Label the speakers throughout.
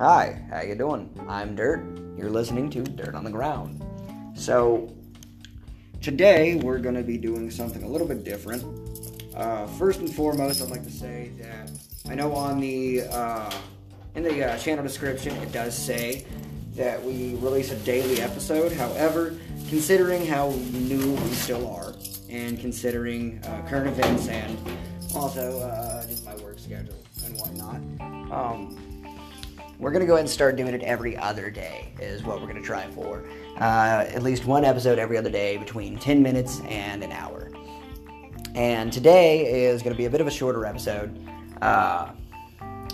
Speaker 1: Hi, how you doing? I'm Dirt. You're listening to Dirt on the Ground. So, today we're going to be doing something a little bit different. Uh, first and foremost, I'd like to say that I know on the uh, in the uh, channel description it does say that we release a daily episode. However, considering how new we still are, and considering uh, current events and also uh, just my work schedule and whatnot, um, we're gonna go ahead and start doing it every other day. Is what we're gonna try for. Uh, at least one episode every other day, between 10 minutes and an hour. And today is gonna be a bit of a shorter episode. Uh,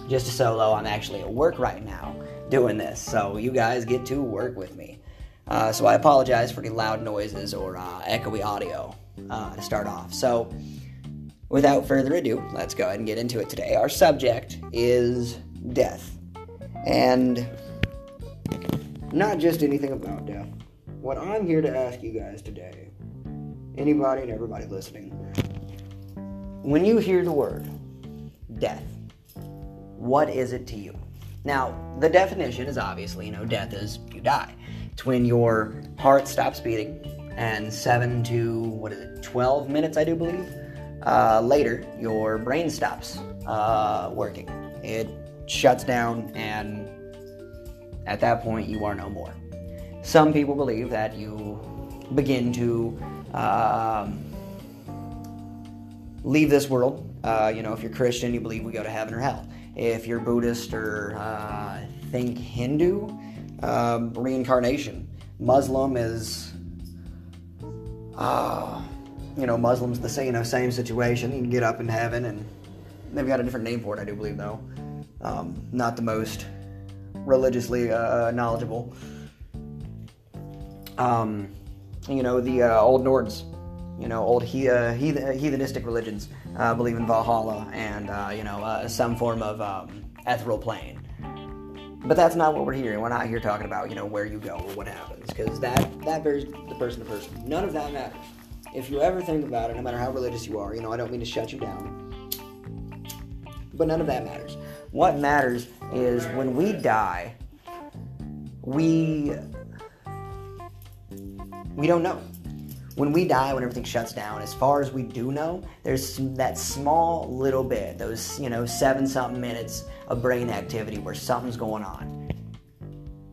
Speaker 1: just a solo. I'm actually at work right now doing this, so you guys get to work with me. Uh, so I apologize for any loud noises or uh, echoey audio uh, to start off. So, without further ado, let's go ahead and get into it today. Our subject is death, and not just anything about death. What I'm here to ask you guys today, anybody and everybody listening, when you hear the word death, what is it to you? Now, the definition is obviously, you know, death is you die. It's when your heart stops beating, and seven to, what is it, 12 minutes, I do believe, uh, later, your brain stops uh, working. It shuts down, and at that point, you are no more. Some people believe that you begin to um, leave this world. Uh, you know, if you're Christian, you believe we go to heaven or hell. If you're Buddhist or uh, think Hindu, um, reincarnation. Muslim is, uh, you know, Muslims the same, you know, same situation. You can get up in heaven, and they've got a different name for it, I do believe, though. Um, not the most religiously uh, knowledgeable. Um, you know, the uh, old Nords, you know, old he, uh, heathen, heathenistic religions uh, believe in Valhalla and, uh, you know, uh, some form of um, ethereal plane. But that's not what we're hearing. We're not here talking about, you know, where you go or what happens, because that, that varies the person to person. None of that matters. If you ever think about it, no matter how religious you are, you know, I don't mean to shut you down, but none of that matters. What matters is when we die, we we don't know. When we die, when everything shuts down, as far as we do know, there's that small little bit, those, you know, seven something minutes of brain activity where something's going on.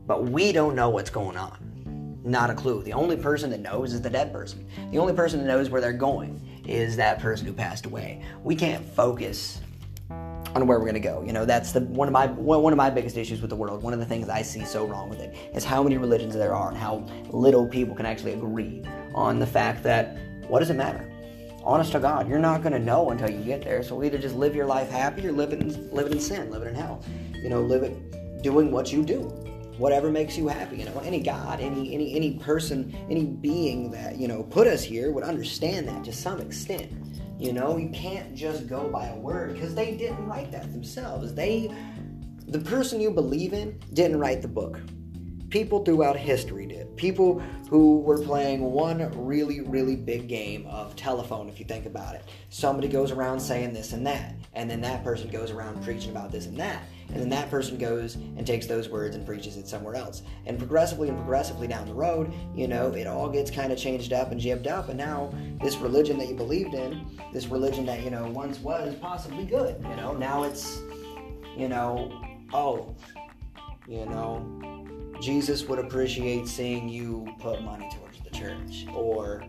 Speaker 1: But we don't know what's going on. Not a clue. The only person that knows is the dead person. The only person that knows where they're going is that person who passed away. We can't focus on where we're going to go. You know, that's the one of my one of my biggest issues with the world. One of the things I see so wrong with it is how many religions there are and how little people can actually agree on the fact that what does it matter? Honest to God, you're not going to know until you get there. So either just live your life happy or live it live it in sin, live it in hell. You know, live it doing what you do. Whatever makes you happy, you know, any God, any any any person, any being that, you know, put us here would understand that to some extent. You know, you can't just go by a word because they didn't write that themselves. They, the person you believe in, didn't write the book. People throughout history did. People who were playing one really, really big game of telephone, if you think about it. Somebody goes around saying this and that, and then that person goes around preaching about this and that, and then that person goes and takes those words and preaches it somewhere else. And progressively and progressively down the road, you know, it all gets kind of changed up and jibbed up, and now this religion that you believed in, this religion that, you know, once was possibly good, you know, now it's, you know, oh, you know, Jesus would appreciate seeing you put money towards the church. Or,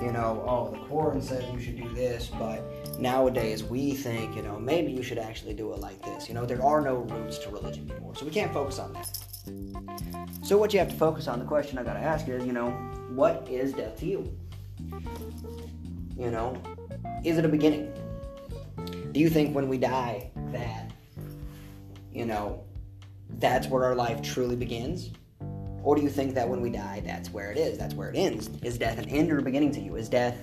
Speaker 1: you know, oh, the Quran says you should do this, but nowadays we think, you know, maybe you should actually do it like this. You know, there are no roots to religion anymore, so we can't focus on that. So, what you have to focus on, the question I gotta ask is, you know, what is death to you? You know, is it a beginning? Do you think when we die that, you know, that's where our life truly begins? Or do you think that when we die, that's where it is? That's where it ends? Is death an end or a beginning to you? Is death,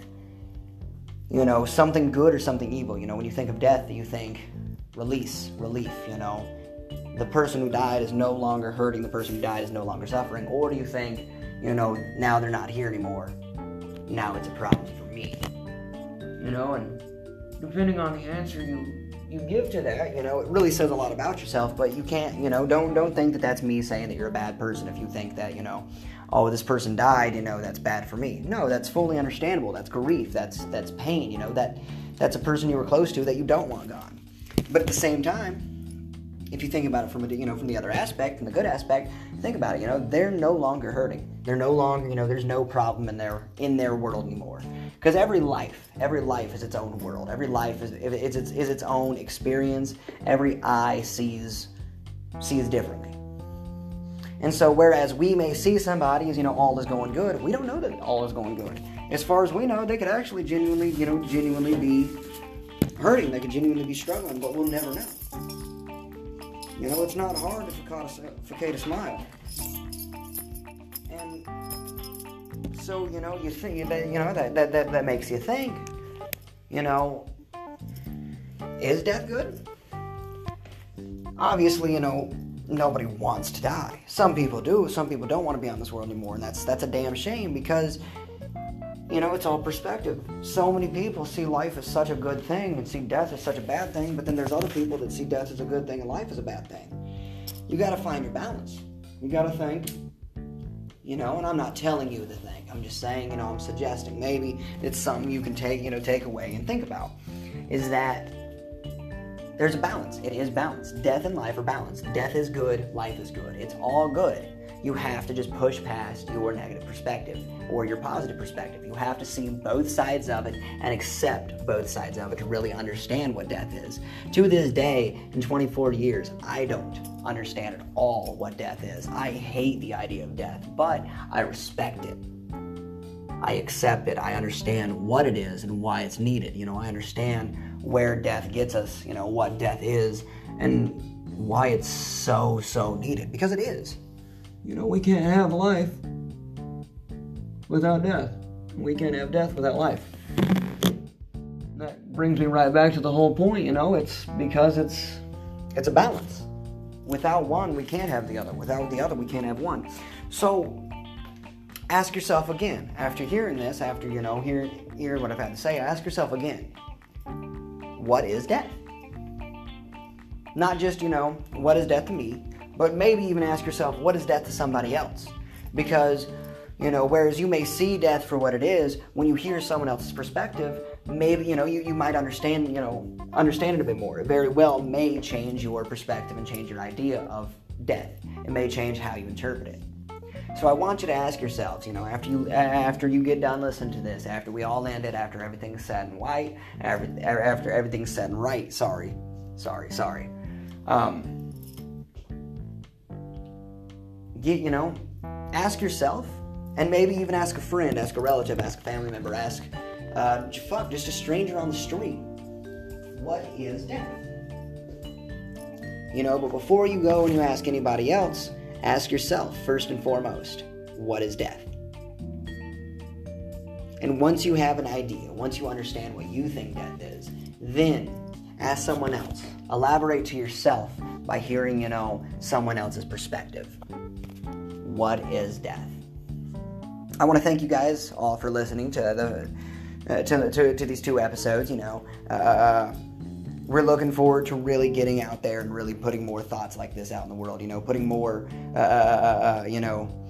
Speaker 1: you know, something good or something evil? You know, when you think of death, you think release, relief, you know. The person who died is no longer hurting, the person who died is no longer suffering. Or do you think, you know, now they're not here anymore? Now it's a problem for me. You know, and depending on the answer you you give to that, you know, it really says a lot about yourself. But you can't, you know, don't don't think that that's me saying that you're a bad person if you think that, you know, oh, this person died, you know, that's bad for me. No, that's fully understandable. That's grief. That's that's pain. You know, that that's a person you were close to that you don't want gone. But at the same time, if you think about it from a, you know from the other aspect, from the good aspect, think about it. You know, they're no longer hurting. They're no longer, you know, there's no problem in their in their world anymore. Because every life, every life is its own world. Every life is is its is its own experience. Every eye sees sees differently. And so, whereas we may see somebody as you know all is going good, we don't know that all is going good. As far as we know, they could actually genuinely, you know, genuinely be hurting. They could genuinely be struggling, but we'll never know. You know, it's not hard to facade a smile. And so, you know, you think, you know, that, that, that, that makes you think, you know, is death good? Obviously, you know, nobody wants to die. Some people do, some people don't want to be on this world anymore, and that's that's a damn shame because you know, it's all perspective. So many people see life as such a good thing and see death as such a bad thing, but then there's other people that see death as a good thing and life as a bad thing. You got to find your balance. You got to think, you know, and I'm not telling you to think. I'm just saying, you know, I'm suggesting maybe it's something you can take, you know, take away and think about. Is that there's a balance. It is balance. Death and life are balanced. Death is good, life is good. It's all good you have to just push past your negative perspective or your positive perspective. You have to see both sides of it and accept both sides of it to really understand what death is. To this day, in 24 years, I don't understand at all what death is. I hate the idea of death, but I respect it. I accept it. I understand what it is and why it's needed. You know, I understand where death gets us, you know, what death is and why it's so, so needed because it is. You know, we can't have life without death. We can't have death without life. That brings me right back to the whole point, you know, it's because it's it's a balance. Without one, we can't have the other. Without the other, we can't have one. So ask yourself again, after hearing this, after you know, hearing hearing what I've had to say, ask yourself again, what is death? Not just, you know, what is death to me, but maybe even ask yourself, what is death to somebody else? Because, you know, whereas you may see death for what it is, when you hear someone else's perspective, maybe, you know, you, you might understand, you know, understand it a bit more. It very well may change your perspective and change your idea of death. It may change how you interpret it. So I want you to ask yourselves, you know, after you after you get done listening to this, after we all landed, after everything's said and white, after, after everything's said and right, sorry, sorry, sorry. Um, get, you know, ask yourself, and maybe even ask a friend, ask a relative, ask a family member, ask, uh, fuck, just a stranger on the street, what is death? You know, but before you go and you ask anybody else, ask yourself first and foremost, what is death? And once you have an idea, once you understand what you think death is, then ask someone else. Elaborate to yourself by hearing, you know, someone else's perspective what is death? I want to thank you guys all for listening to the uh, to, to, to, these two episodes. You know, uh, we're looking forward to really getting out there and really putting more thoughts like this out in the world. You know, putting more, uh, uh, uh, uh you know,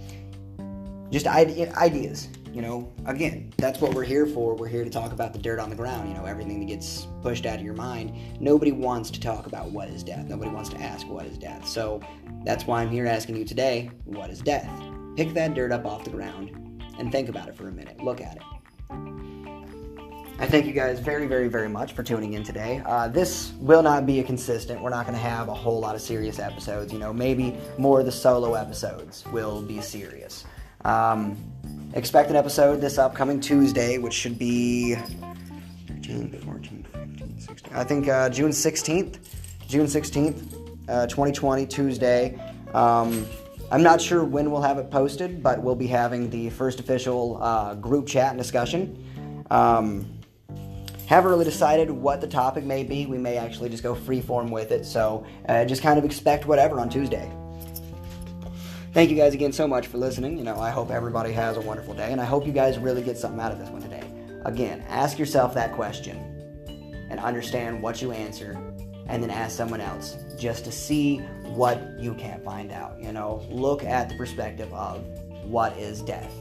Speaker 1: just ideas. You know, again, that's what we're here for. We're here to talk about the dirt on the ground. You know, everything that gets pushed out of your mind. Nobody wants to talk about what is death. Nobody wants to ask what is death. So that's why I'm here asking you today what is death? Pick that dirt up off the ground and think about it for a minute. Look at it. I thank you guys very, very, very much for tuning in today. Uh, this will not be a consistent. We're not going to have a whole lot of serious episodes. You know, maybe more of the solo episodes will be serious. Um, expect an episode this upcoming Tuesday, which should be 13, 14, 15, 16. I think uh, June 16th. June 16th uh, 2020, Tuesday. Um, I'm not sure when we'll have it posted, but we'll be having the first official uh, group chat and discussion. Um, haven't really decided what the topic may be. We may actually just go freeform with it, so uh, just kind of expect whatever on Tuesday. Thank you guys again so much for listening. You know, I hope everybody has a wonderful day, and I hope you guys really get something out of this one today. Again, ask yourself that question and understand what you answer and then ask someone else just to see what you can't find out. You know, look at the perspective of what is death.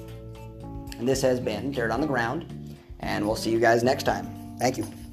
Speaker 1: And this has been Dirt on the Ground, and we'll see you guys next time. Thank you.